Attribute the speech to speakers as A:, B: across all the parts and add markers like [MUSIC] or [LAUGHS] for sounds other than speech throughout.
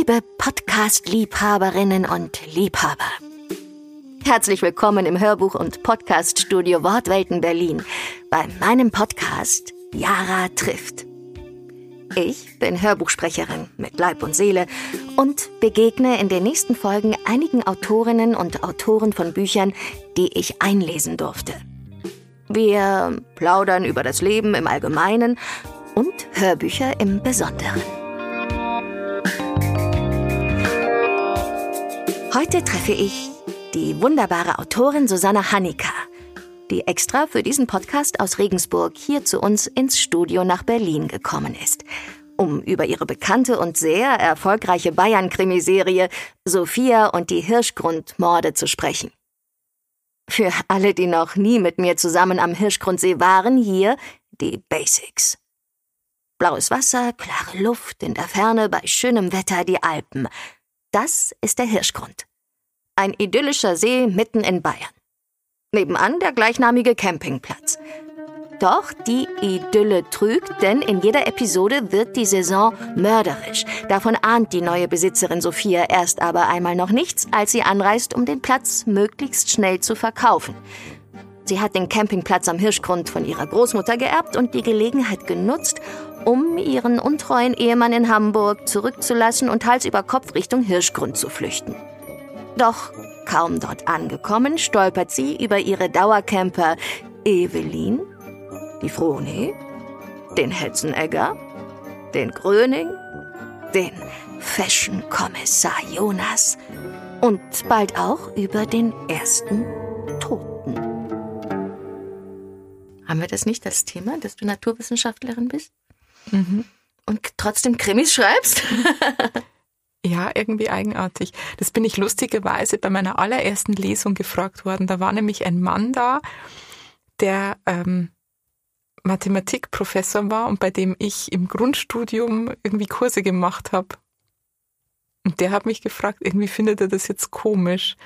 A: Liebe Podcast-Liebhaberinnen und Liebhaber. Herzlich willkommen im Hörbuch- und Podcaststudio Wortwelten Berlin bei meinem Podcast Yara trifft. Ich bin Hörbuchsprecherin mit Leib und Seele und begegne in den nächsten Folgen einigen Autorinnen und Autoren von Büchern, die ich einlesen durfte. Wir plaudern über das Leben im Allgemeinen und Hörbücher im Besonderen. Heute treffe ich die wunderbare Autorin Susanna Hanika, die extra für diesen Podcast aus Regensburg hier zu uns ins Studio nach Berlin gekommen ist, um über ihre bekannte und sehr erfolgreiche Bayern-Krimiserie Sophia und die Hirschgrundmorde zu sprechen. Für alle, die noch nie mit mir zusammen am Hirschgrundsee waren, hier die Basics. Blaues Wasser, klare Luft, in der Ferne bei schönem Wetter die Alpen. Das ist der Hirschgrund. Ein idyllischer See mitten in Bayern. Nebenan der gleichnamige Campingplatz. Doch die Idylle trügt, denn in jeder Episode wird die Saison mörderisch. Davon ahnt die neue Besitzerin Sophia erst aber einmal noch nichts, als sie anreist, um den Platz möglichst schnell zu verkaufen. Sie hat den Campingplatz am Hirschgrund von ihrer Großmutter geerbt und die Gelegenheit genutzt, um ihren untreuen Ehemann in Hamburg zurückzulassen und Hals über Kopf Richtung Hirschgrund zu flüchten. Doch kaum dort angekommen, stolpert sie über ihre Dauercamper Evelyn, die Froni, den Hetzenegger, den Gröning, den Fashion-Kommissar Jonas und bald auch über den ersten Toten. Haben wir das nicht als Thema, dass du Naturwissenschaftlerin bist? Mhm. Und trotzdem Krimis schreibst? [LAUGHS]
B: Ja, irgendwie eigenartig. Das bin ich lustigerweise bei meiner allerersten Lesung gefragt worden. Da war nämlich ein Mann da, der ähm, Mathematikprofessor war und bei dem ich im Grundstudium irgendwie Kurse gemacht habe. Und der hat mich gefragt, irgendwie findet er das jetzt komisch,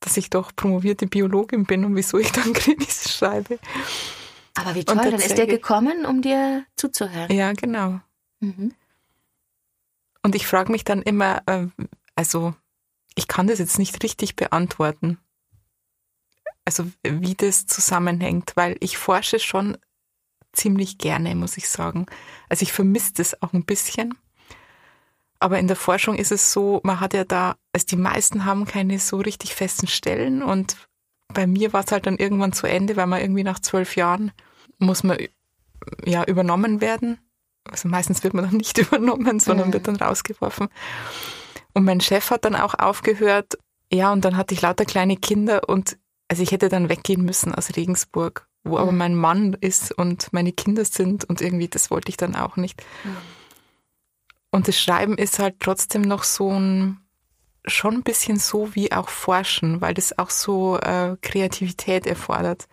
B: dass ich doch promovierte Biologin bin und wieso ich dann [LAUGHS] Krimis schreibe.
A: Aber wie toll, dann ist der gekommen, um dir zuzuhören.
B: Ja, genau. Mhm. Und ich frage mich dann immer, äh, also ich kann das jetzt nicht richtig beantworten. Also wie das zusammenhängt, weil ich forsche schon ziemlich gerne, muss ich sagen. Also ich vermisse das auch ein bisschen. Aber in der Forschung ist es so, man hat ja da, also die meisten haben keine so richtig festen Stellen und bei mir war es halt dann irgendwann zu Ende, weil man irgendwie nach zwölf Jahren muss man ja übernommen werden also meistens wird man dann nicht [LAUGHS] übernommen, sondern mhm. wird dann rausgeworfen. Und mein Chef hat dann auch aufgehört, ja, und dann hatte ich lauter kleine Kinder und also ich hätte dann weggehen müssen aus Regensburg, wo mhm. aber mein Mann ist und meine Kinder sind und irgendwie das wollte ich dann auch nicht. Mhm. Und das Schreiben ist halt trotzdem noch so ein, schon ein bisschen so wie auch Forschen, weil das auch so äh, Kreativität erfordert.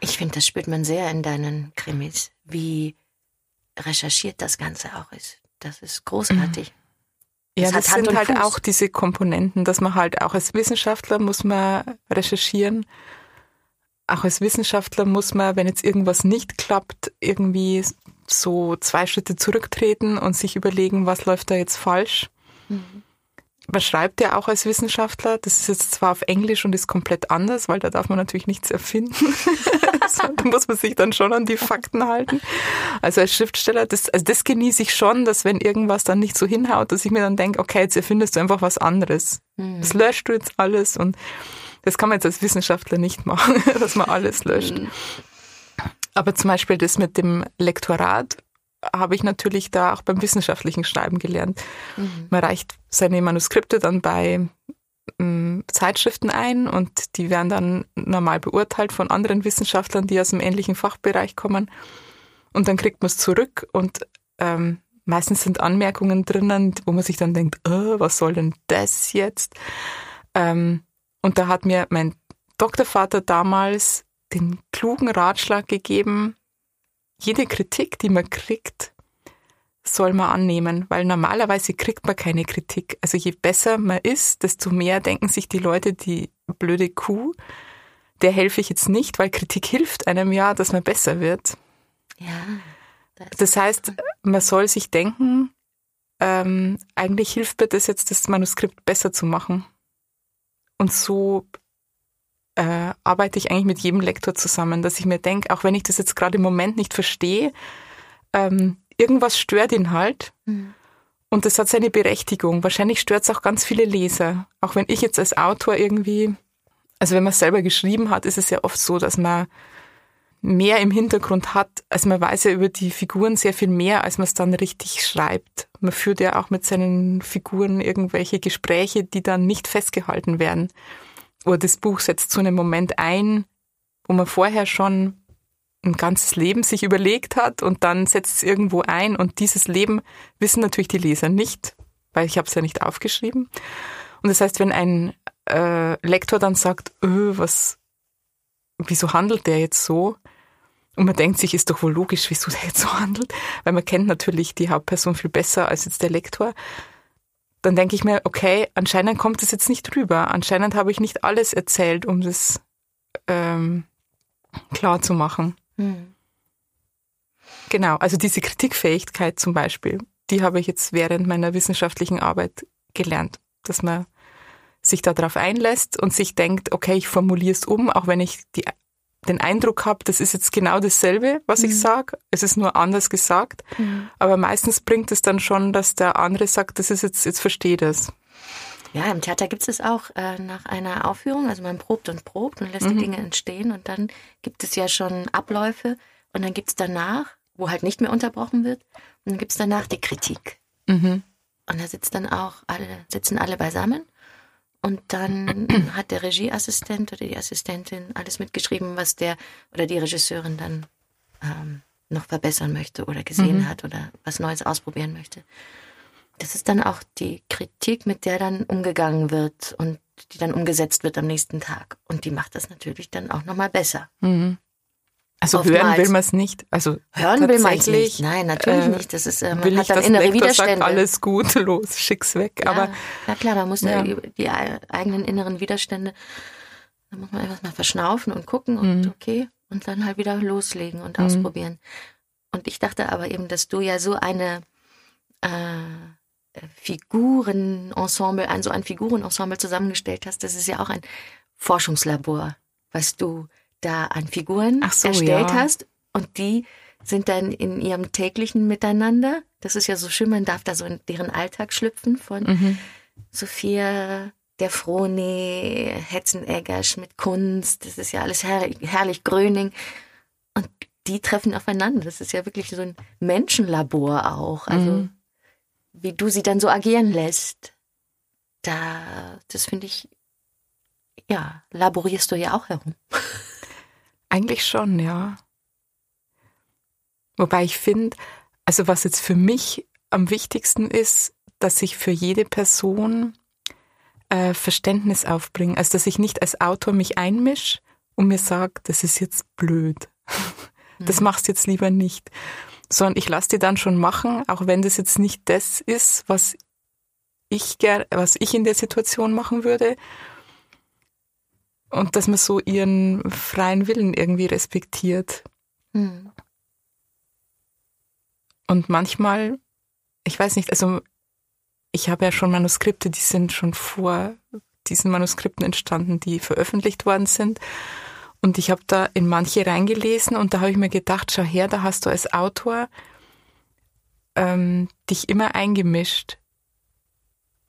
A: Ich finde, das spürt man sehr in deinen Krimis, wie recherchiert das Ganze auch ist. Das ist großartig.
B: Ja, das, das sind halt Fuß. auch diese Komponenten, dass man halt auch als Wissenschaftler muss man recherchieren. Auch als Wissenschaftler muss man, wenn jetzt irgendwas nicht klappt, irgendwie so zwei Schritte zurücktreten und sich überlegen, was läuft da jetzt falsch. Mhm man schreibt ja auch als Wissenschaftler, das ist jetzt zwar auf Englisch und ist komplett anders, weil da darf man natürlich nichts erfinden. [LAUGHS] [LAUGHS] da muss man sich dann schon an die Fakten halten. Also als Schriftsteller, das, also das genieße ich schon, dass wenn irgendwas dann nicht so hinhaut, dass ich mir dann denke, okay, jetzt erfindest du einfach was anderes. Mhm. Das löscht du jetzt alles und das kann man jetzt als Wissenschaftler nicht machen, [LAUGHS] dass man alles löscht. Mhm. Aber zum Beispiel das mit dem Lektorat habe ich natürlich da auch beim wissenschaftlichen Schreiben gelernt. Mhm. Man reicht seine Manuskripte dann bei ähm, Zeitschriften ein und die werden dann normal beurteilt von anderen Wissenschaftlern, die aus einem ähnlichen Fachbereich kommen. Und dann kriegt man es zurück und ähm, meistens sind Anmerkungen drinnen, wo man sich dann denkt, oh, was soll denn das jetzt? Ähm, und da hat mir mein Doktorvater damals den klugen Ratschlag gegeben, jede Kritik, die man kriegt, soll man annehmen, weil normalerweise kriegt man keine Kritik. Also je besser man ist, desto mehr denken sich die Leute, die blöde Kuh, der helfe ich jetzt nicht, weil Kritik hilft einem ja, dass man besser wird.
A: Ja.
B: Das, das heißt, man soll sich denken, ähm, eigentlich hilft mir das jetzt, das Manuskript besser zu machen. Und so äh, arbeite ich eigentlich mit jedem Lektor zusammen, dass ich mir denke, auch wenn ich das jetzt gerade im Moment nicht verstehe, ähm, irgendwas stört ihn halt. Mhm. Und das hat seine Berechtigung. Wahrscheinlich stört es auch ganz viele Leser. Auch wenn ich jetzt als Autor irgendwie, also wenn man es selber geschrieben hat, ist es ja oft so, dass man mehr im Hintergrund hat. Also man weiß ja über die Figuren sehr viel mehr, als man es dann richtig schreibt. Man führt ja auch mit seinen Figuren irgendwelche Gespräche, die dann nicht festgehalten werden. Oder das Buch setzt zu einem Moment ein, wo man vorher schon ein ganzes Leben sich überlegt hat und dann setzt es irgendwo ein und dieses Leben wissen natürlich die Leser nicht, weil ich habe es ja nicht aufgeschrieben. Und das heißt, wenn ein äh, Lektor dann sagt, öh, was, wieso handelt der jetzt so? Und man denkt sich, ist doch wohl logisch, wieso der jetzt so handelt, weil man kennt natürlich die Hauptperson viel besser als jetzt der Lektor. Dann denke ich mir, okay, anscheinend kommt es jetzt nicht rüber. Anscheinend habe ich nicht alles erzählt, um das ähm, klar zu machen. Hm. Genau, also diese Kritikfähigkeit zum Beispiel, die habe ich jetzt während meiner wissenschaftlichen Arbeit gelernt, dass man sich darauf einlässt und sich denkt, okay, ich formuliere es um, auch wenn ich die, den Eindruck habe, das ist jetzt genau dasselbe, was mhm. ich sage, es ist nur anders gesagt, mhm. aber meistens bringt es dann schon, dass der andere sagt, das ist jetzt, jetzt verstehe das.
A: Ja, im Theater gibt es auch äh, nach einer Aufführung, also man probt und probt und lässt mhm. die Dinge entstehen und dann gibt es ja schon Abläufe und dann gibt es danach, wo halt nicht mehr unterbrochen wird, und dann gibt es danach die Kritik. Mhm. Und da sitzt dann auch alle, sitzen alle beisammen und dann hat der Regieassistent oder die Assistentin alles mitgeschrieben, was der oder die Regisseurin dann ähm, noch verbessern möchte oder gesehen mhm. hat oder was Neues ausprobieren möchte das ist dann auch die Kritik, mit der dann umgegangen wird und die dann umgesetzt wird am nächsten Tag. Und die macht das natürlich dann auch nochmal besser. Mhm.
B: Also Oftmals. hören will man es nicht. Also
A: hören will man es nicht. Nein, natürlich äh, nicht. Das ist, äh, man will hat ich, dann innere Lektor Widerstände. Sagt,
B: alles gut, [LAUGHS] los, schick's weg.
A: Ja,
B: aber
A: ja klar, man muss ja. die eigenen inneren Widerstände, da muss man einfach mal verschnaufen und gucken und mhm. okay und dann halt wieder loslegen und mhm. ausprobieren. Und ich dachte aber eben, dass du ja so eine äh, Figurenensemble, ein so ein Figurenensemble zusammengestellt hast, das ist ja auch ein Forschungslabor, was du da an Figuren so, erstellt ja. hast und die sind dann in ihrem täglichen Miteinander. Das ist ja so schön, man darf da so in deren Alltag schlüpfen von mhm. Sophia, der Froni, Hetzenegger, Schmidt Kunst, das ist ja alles herrlich, herrlich Gröning. Und die treffen aufeinander. Das ist ja wirklich so ein Menschenlabor auch. Also mhm wie du sie dann so agieren lässt, da, das finde ich, ja, laborierst du ja auch herum. [LAUGHS]
B: Eigentlich schon, ja. Wobei ich finde, also was jetzt für mich am wichtigsten ist, dass ich für jede Person äh, Verständnis aufbringe. Also dass ich nicht als Autor mich einmische und mir sage, das ist jetzt blöd. [LAUGHS] Das mhm. machst jetzt lieber nicht sondern ich lasse die dann schon machen, auch wenn das jetzt nicht das ist, was ich was ich in der Situation machen würde. Und dass man so ihren freien Willen irgendwie respektiert. Mhm. Und manchmal, ich weiß nicht, also ich habe ja schon Manuskripte, die sind schon vor diesen Manuskripten entstanden, die veröffentlicht worden sind. Und ich habe da in manche reingelesen und da habe ich mir gedacht, schau her, da hast du als Autor ähm, dich immer eingemischt.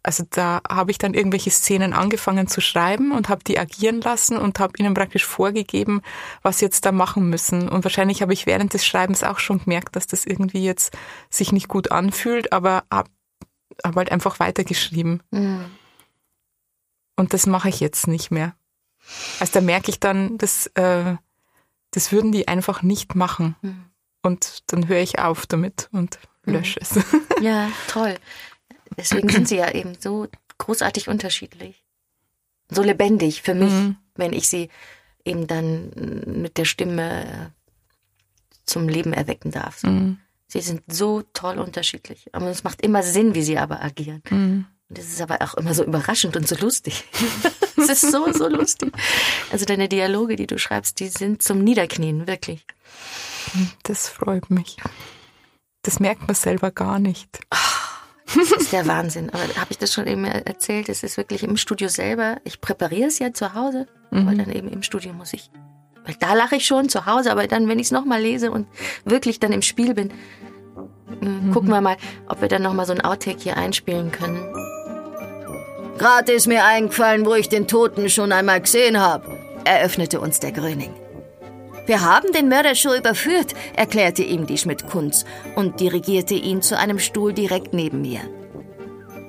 B: Also da habe ich dann irgendwelche Szenen angefangen zu schreiben und habe die agieren lassen und habe ihnen praktisch vorgegeben, was sie jetzt da machen müssen. Und wahrscheinlich habe ich während des Schreibens auch schon gemerkt, dass das irgendwie jetzt sich nicht gut anfühlt, aber habe hab halt einfach weitergeschrieben. Mhm. Und das mache ich jetzt nicht mehr. Also da merke ich dann, dass, äh, das würden die einfach nicht machen. Mhm. Und dann höre ich auf damit und lösche mhm.
A: es. [LAUGHS] Ja, toll. Deswegen sind sie ja [CLEARS THROAT] eben so großartig unterschiedlich. So lebendig für mich, mhm. wenn ich sie eben dann mit der Stimme zum Leben erwecken darf. Mhm. Sie sind so toll unterschiedlich. Aber es macht immer Sinn, wie sie aber agieren. Mhm. Und es ist aber auch immer so überraschend und so lustig. [LAUGHS] es ist so, so lustig. Also deine Dialoge, die du schreibst, die sind zum Niederknien, wirklich.
B: Das freut mich. Das merkt man selber gar nicht.
A: Das ist der Wahnsinn. Aber habe ich das schon eben erzählt? Es ist wirklich im Studio selber. Ich präpariere es ja zu Hause, mhm. aber dann eben im Studio muss ich. Weil da lache ich schon zu Hause, aber dann, wenn ich es nochmal lese und wirklich dann im Spiel bin, mhm. gucken wir mal, ob wir dann nochmal so ein Outtake hier einspielen können.
C: Gerade ist mir eingefallen, wo ich den Toten schon einmal gesehen habe, eröffnete uns der Gröning. Wir haben den Mörder schon überführt, erklärte ihm die Schmidt-Kunz und dirigierte ihn zu einem Stuhl direkt neben mir.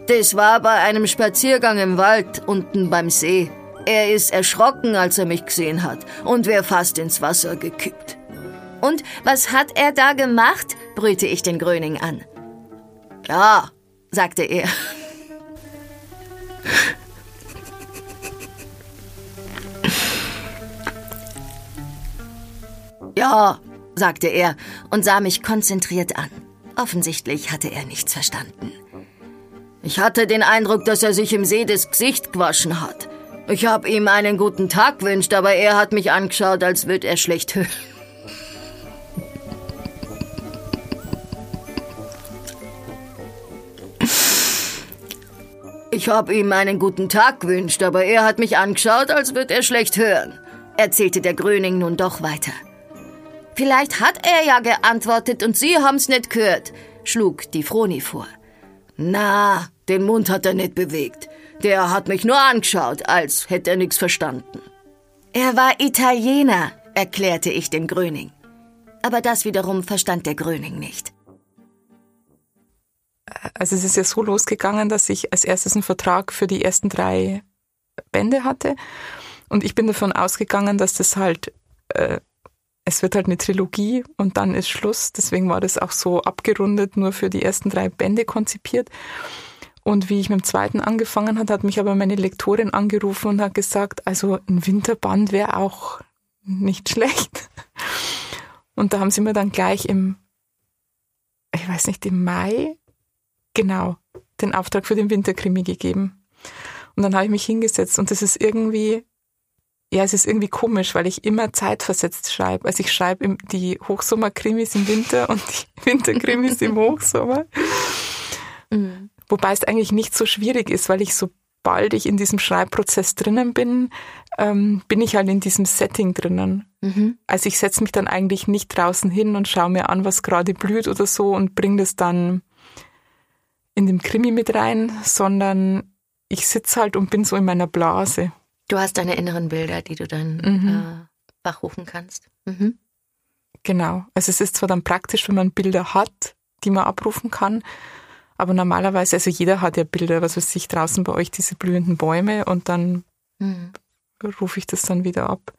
C: Das war bei einem Spaziergang im Wald unten beim See. Er ist erschrocken, als er mich gesehen hat und wäre fast ins Wasser gekippt.
A: Und was hat er da gemacht? brüllte ich den Gröning an.
C: Ja, sagte er. Ja, sagte er und sah mich konzentriert an. Offensichtlich hatte er nichts verstanden. Ich hatte den Eindruck, dass er sich im See das Gesicht gewaschen hat. Ich habe ihm einen guten Tag gewünscht, aber er hat mich angeschaut, als würde er schlecht hören. Ich habe ihm einen guten Tag gewünscht, aber er hat mich angeschaut, als würde er schlecht hören, erzählte der Gröning nun doch weiter. Vielleicht hat er ja geantwortet und Sie haben's nicht gehört, schlug die Froni vor. Na, den Mund hat er nicht bewegt. Der hat mich nur angeschaut, als hätte er nichts verstanden.
A: Er war Italiener, erklärte ich dem Gröning. Aber das wiederum verstand der Gröning nicht.
B: Also es ist ja so losgegangen, dass ich als erstes einen Vertrag für die ersten drei Bände hatte. Und ich bin davon ausgegangen, dass das halt äh, es wird halt eine Trilogie und dann ist Schluss. Deswegen war das auch so abgerundet, nur für die ersten drei Bände konzipiert. Und wie ich mit dem zweiten angefangen hat, hat mich aber meine Lektorin angerufen und hat gesagt, also ein Winterband wäre auch nicht schlecht. Und da haben sie mir dann gleich im, ich weiß nicht, im Mai, genau, den Auftrag für den Winterkrimi gegeben. Und dann habe ich mich hingesetzt und das ist irgendwie ja, es ist irgendwie komisch, weil ich immer zeitversetzt schreibe. Also ich schreibe die Hochsommerkrimis im Winter [LAUGHS] und die Winterkrimis im Hochsommer. Mhm. Wobei es eigentlich nicht so schwierig ist, weil ich sobald ich in diesem Schreibprozess drinnen bin, ähm, bin ich halt in diesem Setting drinnen. Mhm. Also ich setze mich dann eigentlich nicht draußen hin und schaue mir an, was gerade blüht oder so und bringe das dann in den Krimi mit rein, sondern ich sitze halt und bin so in meiner Blase.
A: Du hast deine inneren Bilder, die du dann mhm. äh, wachrufen kannst. Mhm.
B: Genau. Also es ist zwar dann praktisch, wenn man Bilder hat, die man abrufen kann, aber normalerweise, also jeder hat ja Bilder, was weiß ich, draußen bei euch diese blühenden Bäume und dann mhm. rufe ich das dann wieder ab.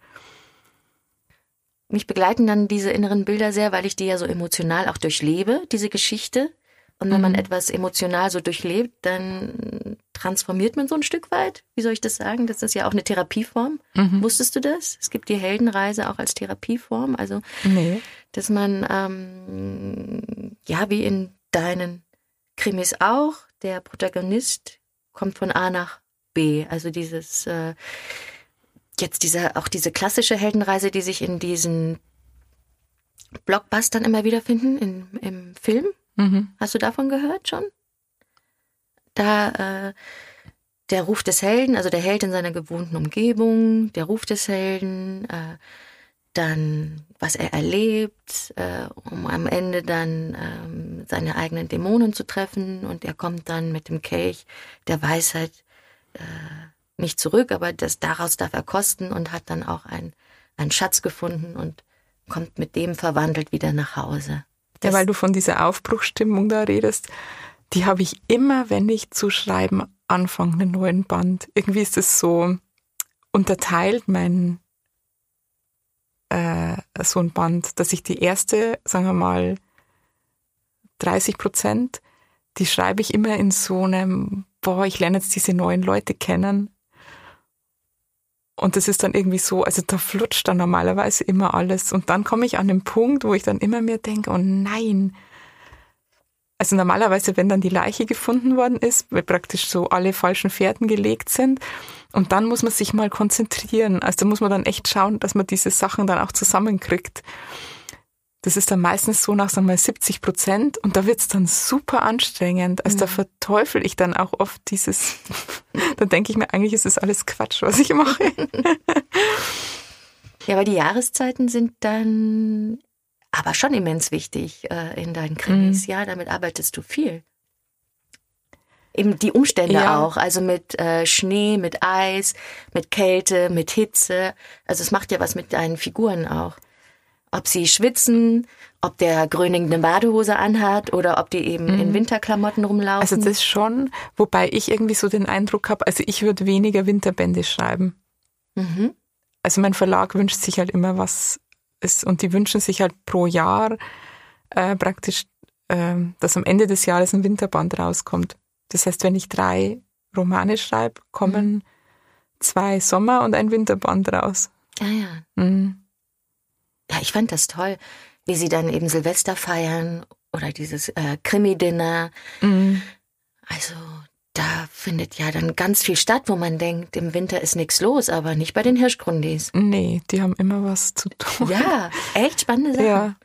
A: Mich begleiten dann diese inneren Bilder sehr, weil ich die ja so emotional auch durchlebe, diese Geschichte. Und wenn mhm. man etwas emotional so durchlebt, dann transformiert man so ein Stück weit. Wie soll ich das sagen? Das ist ja auch eine Therapieform. Mhm. Wusstest du das? Es gibt die Heldenreise auch als Therapieform. Also, nee. dass man, ähm, ja, wie in deinen Krimis auch, der Protagonist kommt von A nach B. Also dieses, äh, jetzt diese, auch diese klassische Heldenreise, die sich in diesen Blockbustern immer wiederfinden, in, im Film. Mhm. Hast du davon gehört schon? Da äh, der Ruf des Helden, also der Held in seiner gewohnten Umgebung, der Ruf des Helden, äh, dann was er erlebt, äh, um am Ende dann ähm, seine eigenen Dämonen zu treffen und er kommt dann mit dem Kelch der Weisheit äh, nicht zurück, aber das daraus darf er kosten und hat dann auch ein, einen Schatz gefunden und kommt mit dem verwandelt wieder nach Hause.
B: Das ja, weil du von dieser Aufbruchstimmung da redest, die habe ich immer, wenn ich zu schreiben anfange, einen neuen Band. Irgendwie ist es so unterteilt, mein äh, so ein Band, dass ich die erste, sagen wir mal, 30 Prozent, die schreibe ich immer in so einem, boah, ich lerne jetzt diese neuen Leute kennen und das ist dann irgendwie so, also da flutscht dann normalerweise immer alles. Und dann komme ich an den Punkt, wo ich dann immer mehr denke, oh nein. Also normalerweise, wenn dann die Leiche gefunden worden ist, weil praktisch so alle falschen Fährten gelegt sind. Und dann muss man sich mal konzentrieren. Also da muss man dann echt schauen, dass man diese Sachen dann auch zusammenkriegt. das ist dann meistens so nach sagen wir mal 70 Prozent und da wird's dann super anstrengend. Also mhm. da verteufel ich dann auch oft dieses, [LAUGHS] da denke ich mir, eigentlich ist das alles Quatsch, was ich mache. [LAUGHS]
A: ja, aber die Jahreszeiten sind dann aber schon immens wichtig äh, in deinen Krimis. Mhm. Ja, damit arbeitest du viel. Eben die Umstände ja. auch, also mit äh, Schnee, mit Eis, mit Kälte, mit Hitze. Also es macht ja was mit deinen Figuren auch. Ob sie schwitzen, ob der Gröning eine Badehose anhat oder ob die eben mhm. in Winterklamotten rumlaufen.
B: Also das schon, wobei ich irgendwie so den Eindruck habe, also ich würde weniger Winterbände schreiben. Mhm. Also mein Verlag wünscht sich halt immer was ist, und die wünschen sich halt pro Jahr äh, praktisch, äh, dass am Ende des Jahres ein Winterband rauskommt. Das heißt, wenn ich drei Romane schreibe, kommen mhm. zwei Sommer- und ein Winterband raus.
A: Ah ja. Mhm. Ja, ich fand das toll, wie sie dann eben Silvester feiern oder dieses äh, Krimi-Dinner. Mhm. Also da findet ja dann ganz viel statt, wo man denkt, im Winter ist nichts los, aber nicht bei den Hirschgrundis.
B: Nee, die haben immer was zu tun.
A: Ja, echt spannende Sachen. Ja.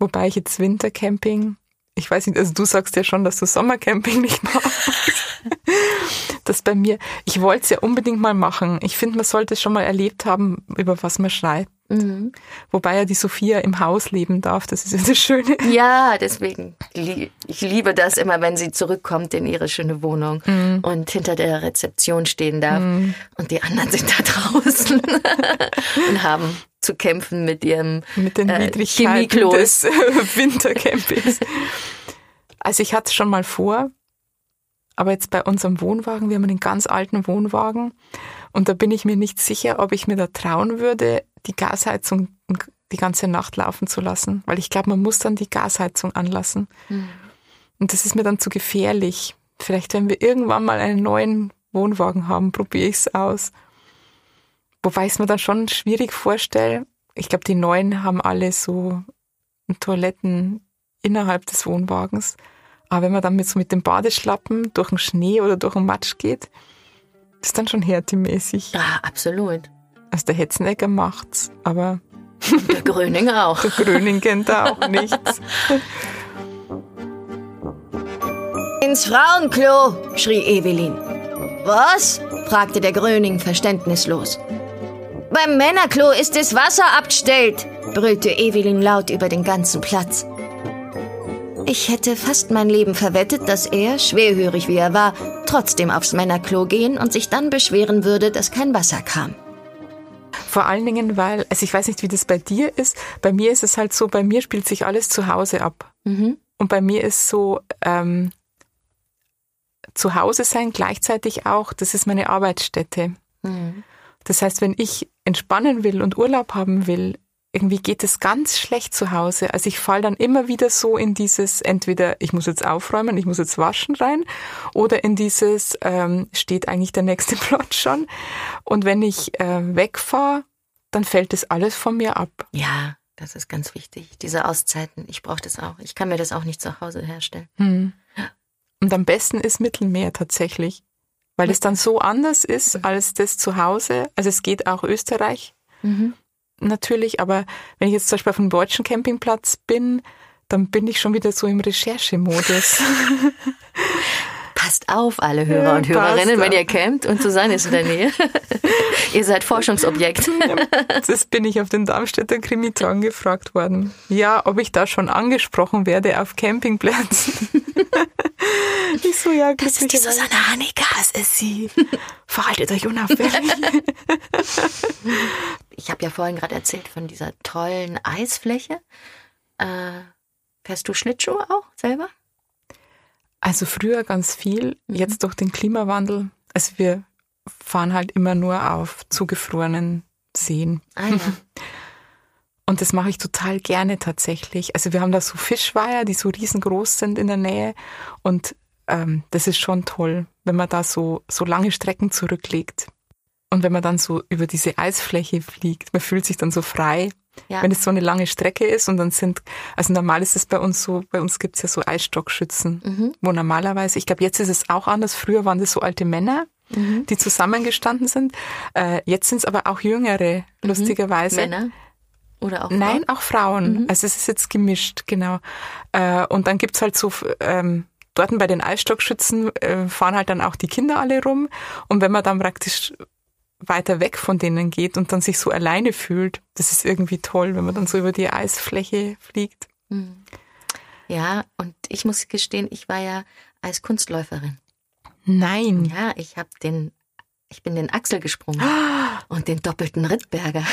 B: Wobei ich jetzt Wintercamping, ich weiß nicht, also du sagst ja schon, dass du Sommercamping nicht machst. [LAUGHS] das bei mir, ich wollte es ja unbedingt mal machen. Ich finde, man sollte es schon mal erlebt haben, über was man schreibt. Mhm. Wobei ja die Sophia im Haus leben darf, das ist ja das Schöne. [LAUGHS]
A: Ja, deswegen. Ich liebe das immer, wenn sie zurückkommt in ihre schöne Wohnung mhm. und hinter der Rezeption stehen darf. Mhm. Und die anderen sind da draußen [LAUGHS] und haben zu kämpfen mit ihrem
B: mit den äh, des Wintercampings. Also ich hatte es schon mal vor, aber jetzt bei unserem Wohnwagen, wir haben einen ganz alten Wohnwagen und da bin ich mir nicht sicher, ob ich mir da trauen würde, die Gasheizung die ganze Nacht laufen zu lassen, weil ich glaube, man muss dann die Gasheizung anlassen. Mhm. Und das ist mir dann zu gefährlich. Vielleicht, wenn wir irgendwann mal einen neuen Wohnwagen haben, probiere ich es aus. Wobei ich es mir dann schon schwierig vorstelle. Ich glaube, die neuen haben alle so Toiletten innerhalb des Wohnwagens. Aber wenn man dann mit so mit dem Badeschlappen durch den Schnee oder durch den Matsch geht, ist dann schon härtemäßig.
A: Ja, absolut.
B: Also der Hetzenegger macht's, aber.
A: Der Gröning auch.
B: Der Gröning kennt da auch nichts.
A: Ins Frauenklo, schrie Evelyn. Was? fragte der Gröning verständnislos. Beim Männerklo ist das Wasser abgestellt, brüllte Evelyn laut über den ganzen Platz. Ich hätte fast mein Leben verwettet, dass er, schwerhörig wie er war, trotzdem aufs Männerklo gehen und sich dann beschweren würde, dass kein Wasser kam.
B: Vor allen Dingen, weil, also ich weiß nicht, wie das bei dir ist. Bei mir ist es halt so, bei mir spielt sich alles zu Hause ab. Mhm. Und bei mir ist so, ähm, zu Hause sein gleichzeitig auch, das ist meine Arbeitsstätte. Mhm. Das heißt, wenn ich entspannen will und Urlaub haben will, irgendwie geht es ganz schlecht zu Hause. Also ich fall dann immer wieder so in dieses, entweder ich muss jetzt aufräumen, ich muss jetzt waschen rein, oder in dieses, ähm, steht eigentlich der nächste [LAUGHS] Plot schon. Und wenn ich äh, wegfahre, dann fällt das alles von mir ab.
A: Ja, das ist ganz wichtig. Diese Auszeiten, ich brauche das auch. Ich kann mir das auch nicht zu Hause herstellen.
B: Hm. Und am besten ist Mittelmeer tatsächlich, weil es dann so anders ist mhm. als das zu Hause. Also es geht auch Österreich. Mhm natürlich, aber wenn ich jetzt zum Beispiel auf einem deutschen Campingplatz bin, dann bin ich schon wieder so im Recherchemodus. [LAUGHS]
A: Passt auf, alle Hörer ja, und Hörerinnen, wenn ihr campt und Susanne ist in der Nähe. [LAUGHS] ihr seid Forschungsobjekt. [LAUGHS]
B: das bin ich auf den Darmstädter Krimitagen gefragt worden. Ja, ob ich da schon angesprochen werde auf Campingplätzen. [LAUGHS] ich so, ja,
A: Das ist die Susanne Hanika.
B: Das ist sie. Verhaltet euch unauffällig.
A: ich habe ja vorhin gerade erzählt von dieser tollen Eisfläche. Äh, fährst du Schlittschuhe auch selber?
B: Also früher ganz viel, mhm. jetzt durch den Klimawandel. Also wir fahren halt immer nur auf zugefrorenen Seen. Ah, ja. [LAUGHS] Und das mache ich total gerne tatsächlich. Also wir haben da so Fischweiher, die so riesengroß sind in der Nähe. Und ähm, das ist schon toll, wenn man da so, so lange Strecken zurücklegt. Und wenn man dann so über diese Eisfläche fliegt, man fühlt sich dann so frei. Ja. Wenn es so eine lange Strecke ist und dann sind, also normal ist es bei uns so, bei uns gibt's ja so Eisstockschützen, mhm. wo normalerweise, ich glaube, jetzt ist es auch anders, früher waren das so alte Männer, mhm. die zusammengestanden sind. Äh, jetzt sind es aber auch jüngere, mhm. lustigerweise.
A: Männer? Oder auch
B: Frauen? Nein, auch Frauen. Mhm. Also es ist jetzt gemischt, genau. Äh, und dann gibt's halt so, ähm, dort bei den Eisstockschützen äh, fahren halt dann auch die Kinder alle rum. Und wenn man dann praktisch weiter weg von denen geht und dann sich so alleine fühlt, das ist irgendwie toll, wenn man dann so über die Eisfläche fliegt. Mhm.
A: Ja, und ich muss gestehen, ich war ja als Kunstläuferin.
B: Nein.
A: Ja, ich habe den ich bin den Axel gesprungen [GASPS] und den doppelten Rittberger.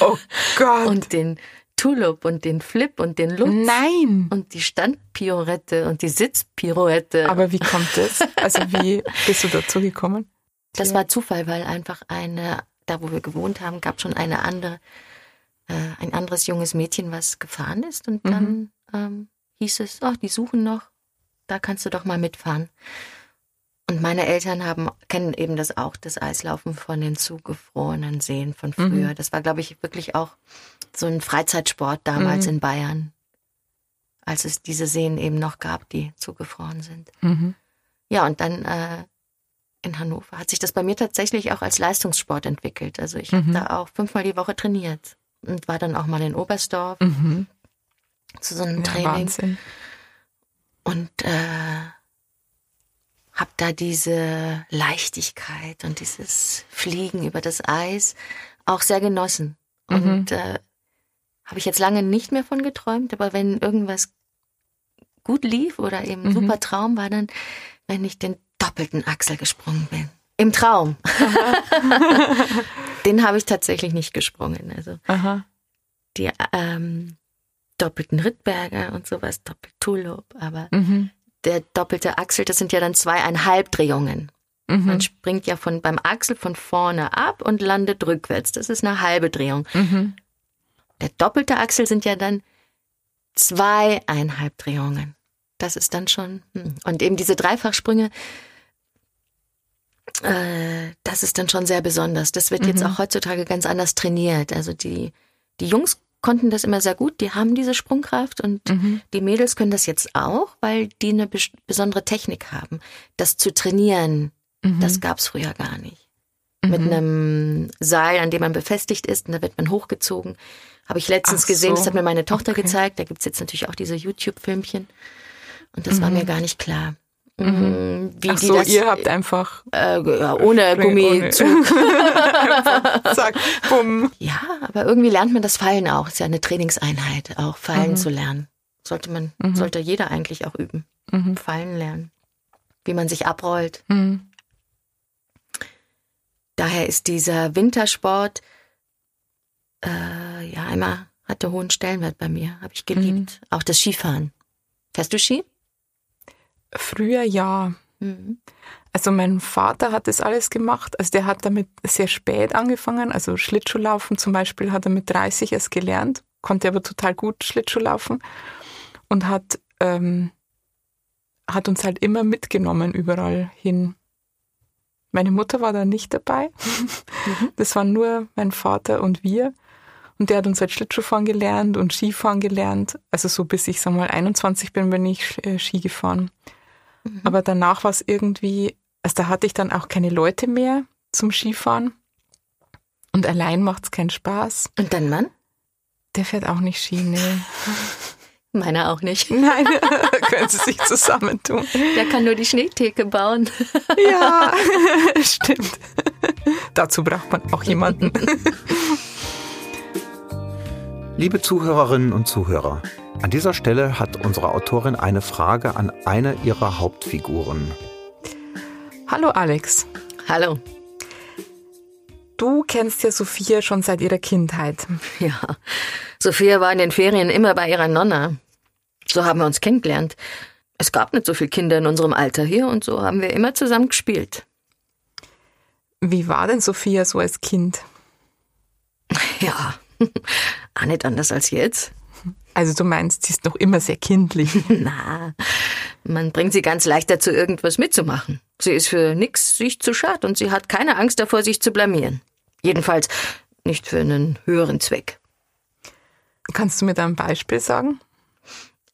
B: Oh Gott.
A: Und den Tulip und den Flip und den Lutz.
B: Nein.
A: Und die Standpirouette und die Sitzpirouette.
B: Aber wie kommt das? Also wie bist du dazu gekommen?
A: Das war Zufall, weil einfach eine, da wo wir gewohnt haben, gab schon eine andere, äh, ein anderes junges Mädchen, was gefahren ist. Und dann mhm. ähm, hieß es, oh, die suchen noch, da kannst du doch mal mitfahren. Und meine Eltern haben, kennen eben das auch, das Eislaufen von den zugefrorenen Seen von früher. Mhm. Das war, glaube ich, wirklich auch so ein Freizeitsport damals mhm. in Bayern, als es diese Seen eben noch gab, die zugefroren sind. Mhm. Ja, und dann äh, in Hannover hat sich das bei mir tatsächlich auch als Leistungssport entwickelt. Also ich habe mhm. da auch fünfmal die Woche trainiert und war dann auch mal in Oberstdorf mhm. zu so einem ja, Training. Wahnsinn. Und äh, habe da diese Leichtigkeit und dieses Fliegen über das Eis auch sehr genossen. Mhm. Und äh, habe ich jetzt lange nicht mehr von geträumt, aber wenn irgendwas gut lief oder eben mhm. super Traum war, dann, wenn ich den doppelten Achsel gesprungen bin. Im Traum. [LAUGHS] den habe ich tatsächlich nicht gesprungen. Also Aha. die ähm, doppelten Rittberger und sowas, doppelt Tulop, aber mhm der doppelte Achsel, das sind ja dann zweieinhalb Drehungen. Mhm. Man springt ja von beim Achsel von vorne ab und landet rückwärts. Das ist eine halbe Drehung. Mhm. Der doppelte Achsel sind ja dann zweieinhalb Drehungen. Das ist dann schon. Hm. Und eben diese Dreifachsprünge, äh, das ist dann schon sehr besonders. Das wird mhm. jetzt auch heutzutage ganz anders trainiert. Also die, die Jungs konnten das immer sehr gut, die haben diese Sprungkraft und mhm. die Mädels können das jetzt auch, weil die eine besondere Technik haben. Das zu trainieren, mhm. das gab's früher gar nicht. Mhm. Mit einem Seil, an dem man befestigt ist, und da wird man hochgezogen. Habe ich letztens Ach gesehen, so. das hat mir meine Tochter okay. gezeigt. Da gibt's jetzt natürlich auch diese YouTube-Filmchen. Und das war mir mhm. gar nicht klar.
B: Mhm. mhm. Wie Ach so, das, ihr habt einfach
A: äh, ja, ohne Gummizug. [LAUGHS]
B: Zack, bumm.
A: Ja, aber irgendwie lernt man das Fallen auch. Ist ja eine Trainingseinheit, auch Fallen mhm. zu lernen. Sollte man, mhm. sollte jeder eigentlich auch üben. Mhm. Fallen lernen. Wie man sich abrollt. Mhm. Daher ist dieser Wintersport, äh, ja, einmal hatte hohen Stellenwert bei mir. Habe ich geliebt. Auch das Skifahren. Fährst du Ski?
B: Früher ja. Mhm. Also mein Vater hat das alles gemacht. Also der hat damit sehr spät angefangen. Also Schlittschuhlaufen zum Beispiel hat er mit 30 erst gelernt, konnte aber total gut Schlittschuhlaufen und hat, ähm, hat uns halt immer mitgenommen überall hin. Meine Mutter war da nicht dabei. Mhm. Das waren nur mein Vater und wir. Und der hat uns halt Schlittschuhfahren gelernt und Skifahren gelernt. Also so bis ich, sag mal, 21 bin, bin ich äh, Ski gefahren. Mhm. Aber danach war es irgendwie, also da hatte ich dann auch keine Leute mehr zum Skifahren. Und allein macht es keinen Spaß.
A: Und dein Mann?
B: Der fährt auch nicht Ski, nee. [LAUGHS]
A: Meiner auch nicht. [LAUGHS]
B: Nein, [LAUGHS] können sie sich zusammentun.
A: Der kann nur die Schneetheke bauen.
B: Ja, stimmt. Dazu braucht man auch jemanden.
D: Liebe Zuhörerinnen und Zuhörer, an dieser Stelle hat unsere Autorin eine Frage an eine ihrer Hauptfiguren.
B: Hallo Alex.
A: Hallo.
B: Du kennst ja Sophia schon seit ihrer Kindheit.
A: Ja, Sophia war in den Ferien immer bei ihrer Nonna. So haben wir uns kennengelernt. Es gab nicht so viele Kinder in unserem Alter hier und so haben wir immer zusammen gespielt.
B: Wie war denn Sophia so als Kind?
A: Ja, [LAUGHS] auch nicht anders als jetzt.
B: Also du meinst, sie ist noch immer sehr kindlich. [LAUGHS]
A: Na, man bringt sie ganz leicht dazu, irgendwas mitzumachen. Sie ist für nix sich zu schad und sie hat keine Angst davor, sich zu blamieren. Jedenfalls nicht für einen höheren Zweck.
B: Kannst du mir da ein Beispiel sagen?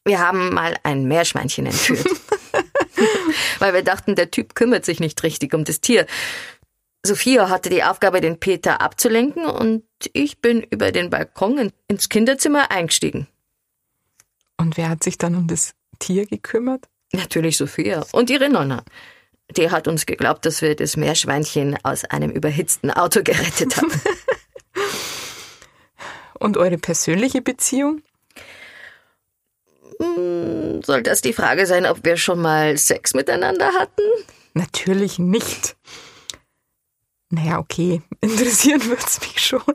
A: Wir haben mal ein Meerschweinchen entführt. [LAUGHS] Weil wir dachten, der Typ kümmert sich nicht richtig um das Tier. Sophia hatte die Aufgabe, den Peter abzulenken und ich bin über den Balkon ins Kinderzimmer eingestiegen.
B: Und wer hat sich dann um das Tier gekümmert?
A: Natürlich Sophia und ihre Nonna. Die hat uns geglaubt, dass wir das Meerschweinchen aus einem überhitzten Auto [LAUGHS] gerettet haben. [LAUGHS]
B: und eure persönliche Beziehung?
A: Hm, soll das die Frage sein, ob wir schon mal Sex miteinander hatten?
B: Natürlich nicht. Naja, okay. [LAUGHS] Interessieren würde es mich schon.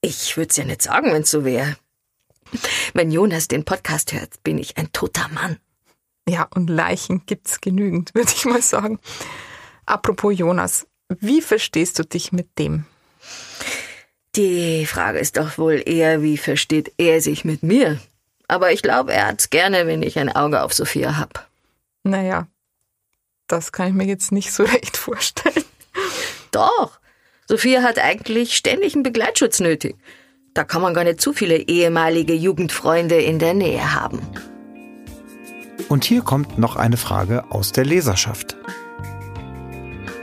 A: Ich würde es ja nicht sagen, wenn es so wäre. Wenn Jonas den Podcast hört, bin ich ein toter Mann.
B: Ja, und Leichen gibt's genügend, [LAUGHS] würde ich mal sagen. Apropos Jonas, wie verstehst du dich mit dem?
A: Die Frage ist doch wohl eher, wie versteht er sich mit mir? Aber ich glaube, er hat's gerne, wenn ich ein Auge auf Sophia hab.
B: Naja, das kann ich mir jetzt nicht so [LAUGHS] recht vorstellen.
A: Doch. Sophia hat eigentlich ständig einen Begleitschutz nötig. Da kann man gar nicht zu viele ehemalige Jugendfreunde in der Nähe haben.
D: Und hier kommt noch eine Frage aus der Leserschaft.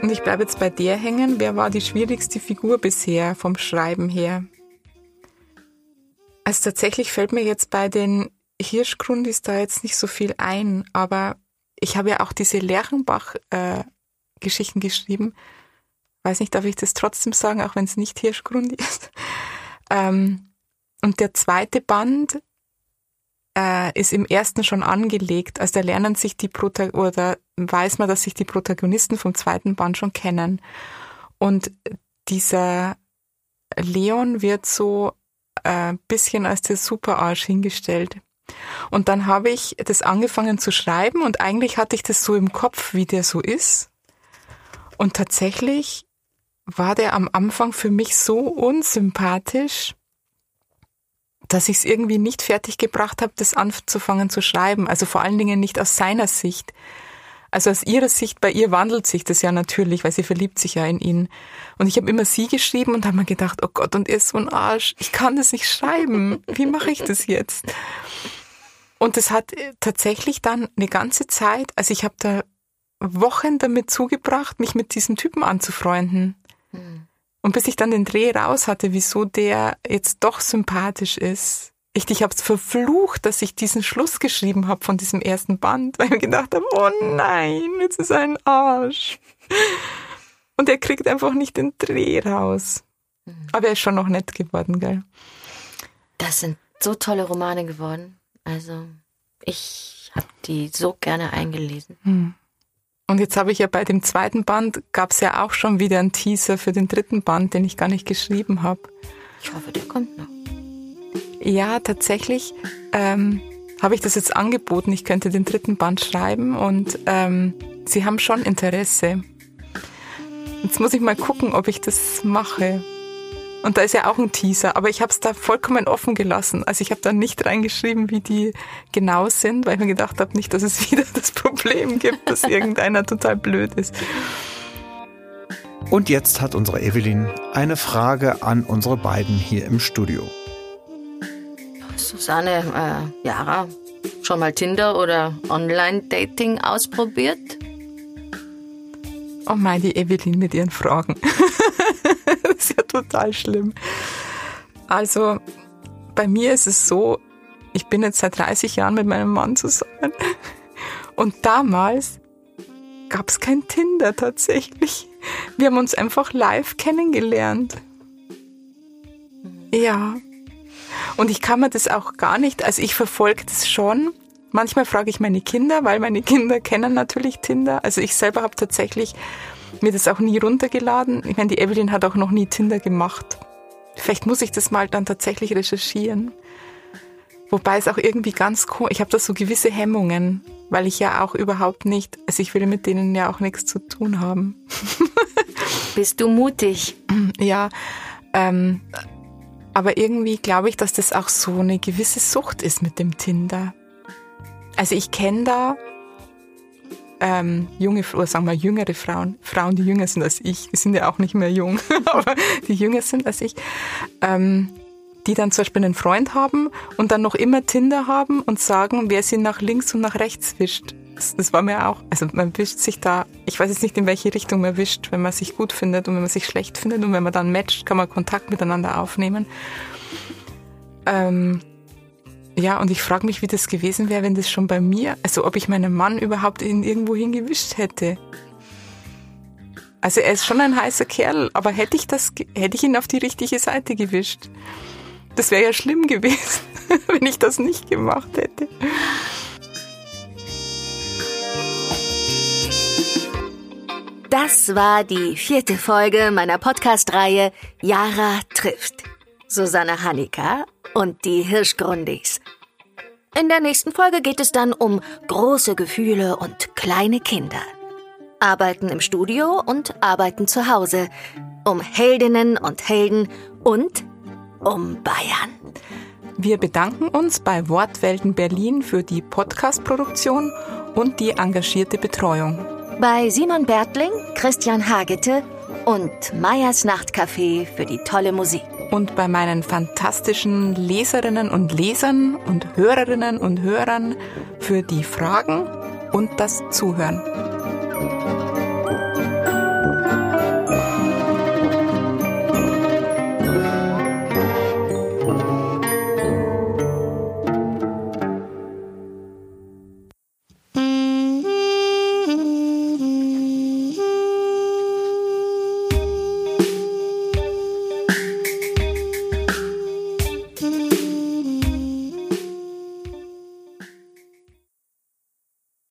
B: Und ich bleibe jetzt bei der hängen. Wer war die schwierigste Figur bisher vom Schreiben her? Also tatsächlich fällt mir jetzt bei den Hirschgrundis da jetzt nicht so viel ein, aber ich habe ja auch diese Lerchenbach-Geschichten äh, geschrieben. Weiß nicht, darf ich das trotzdem sagen, auch wenn es nicht Hirschgrundi [LAUGHS] ist. Ähm, und der zweite Band äh, ist im ersten schon angelegt. Also da lernen sich die Protag oder weiß man, dass sich die Protagonisten vom zweiten Band schon kennen. Und dieser Leon wird so ein äh, bisschen als der Superarsch hingestellt. Und dann habe ich das angefangen zu schreiben und eigentlich hatte ich das so im Kopf, wie der so ist. Und tatsächlich war der am Anfang für mich so unsympathisch, dass ich es irgendwie nicht fertig gebracht habe, das anzufangen zu schreiben. Also vor allen Dingen nicht aus seiner Sicht. Also aus ihrer Sicht, bei ihr wandelt sich das ja natürlich, weil sie verliebt sich ja in ihn. Und ich habe immer sie geschrieben und habe mir gedacht, oh Gott, und er ist so ein Arsch. Ich kann das nicht schreiben. Wie mache ich das jetzt? Und es hat tatsächlich dann eine ganze Zeit, also ich habe da Wochen damit zugebracht, mich mit diesem Typen anzufreunden. Und bis ich dann den Dreh raus hatte, wieso der jetzt doch sympathisch ist. Ich, ich habe es verflucht, dass ich diesen Schluss geschrieben habe von diesem ersten Band, weil ich mir gedacht habe, oh nein, jetzt ist er ein Arsch. Und er kriegt einfach nicht den Dreh raus. Hm. Aber er ist schon noch nett geworden, gell?
A: Das sind so tolle Romane geworden. Also ich habe die so gerne eingelesen. Hm.
B: Und jetzt habe ich ja bei dem zweiten Band, gab es ja auch schon wieder einen Teaser für den dritten Band, den ich gar nicht geschrieben habe.
A: Ich hoffe, der kommt noch.
B: Ja, tatsächlich ähm, habe ich das jetzt angeboten. Ich könnte den dritten Band schreiben und ähm, sie haben schon Interesse. Jetzt muss ich mal gucken, ob ich das mache. Und da ist ja auch ein Teaser, aber ich habe es da vollkommen offen gelassen. Also ich habe da nicht reingeschrieben, wie die genau sind, weil ich mir gedacht habe, nicht, dass es [LAUGHS] wieder das Problem gibt, dass irgendeiner total blöd ist.
D: Und jetzt hat unsere Evelyn eine Frage an unsere beiden hier im Studio.
A: Susanne, äh, Jara, schon mal Tinder oder Online-Dating ausprobiert?
B: Oh mein, die Evelyn mit ihren Fragen. [LAUGHS] [LAUGHS] das ist ja total schlimm. Also, bei mir ist es so, ich bin jetzt seit 30 Jahren mit meinem Mann zusammen. Und damals gab es kein Tinder tatsächlich. Wir haben uns einfach live kennengelernt. Ja. Und ich kann mir das auch gar nicht, also ich verfolge das schon, Manchmal frage ich meine Kinder, weil meine Kinder kennen natürlich Tinder. Also ich selber habe tatsächlich mir das auch nie runtergeladen. Ich meine, die Evelyn hat auch noch nie Tinder gemacht. Vielleicht muss ich das mal dann tatsächlich recherchieren. Wobei es auch irgendwie ganz cool, ich habe da so gewisse Hemmungen, weil ich ja auch überhaupt nicht, also ich will mit denen ja auch nichts zu tun haben. [LAUGHS]
A: Bist du mutig?
B: Ja, ähm, aber irgendwie glaube ich, dass das auch so eine gewisse Sucht ist mit dem Tinder. Also ich kenne da ähm, junge, oder sagen wir jüngere Frauen, Frauen, die jünger sind als ich, die sind ja auch nicht mehr jung, [LAUGHS] aber die jünger sind als ich, ähm, die dann zum Beispiel einen Freund haben und dann noch immer Tinder haben und sagen, wer sie nach links und nach rechts wischt. Das war mir auch, also man wischt sich da, ich weiß jetzt nicht, in welche Richtung man wischt, wenn man sich gut findet und wenn man sich schlecht findet und wenn man dann matcht, kann man Kontakt miteinander aufnehmen. Ähm, ja, und ich frage mich, wie das gewesen wäre, wenn das schon bei mir, also ob ich meinen Mann überhaupt in irgendwo hingewischt hätte. Also er ist schon ein heißer Kerl, aber hätte ich das, hätte ich ihn auf die richtige Seite gewischt? Das wäre ja schlimm gewesen, [LAUGHS] wenn ich das nicht gemacht hätte.
A: Das war die vierte Folge meiner Podcast-Reihe Yara trifft. Susanne Hanika und die Hirschgrundis. In der nächsten Folge geht es dann um große Gefühle und kleine Kinder. Arbeiten im Studio und Arbeiten zu Hause. Um Heldinnen und Helden und um Bayern.
B: Wir bedanken uns bei Wortwelten Berlin für die Podcast-Produktion und die engagierte Betreuung.
A: Bei Simon Bertling, Christian Hagete und Meyers Nachtcafé für die tolle Musik.
B: Und bei meinen fantastischen Leserinnen und Lesern und Hörerinnen und Hörern für die Fragen und das Zuhören.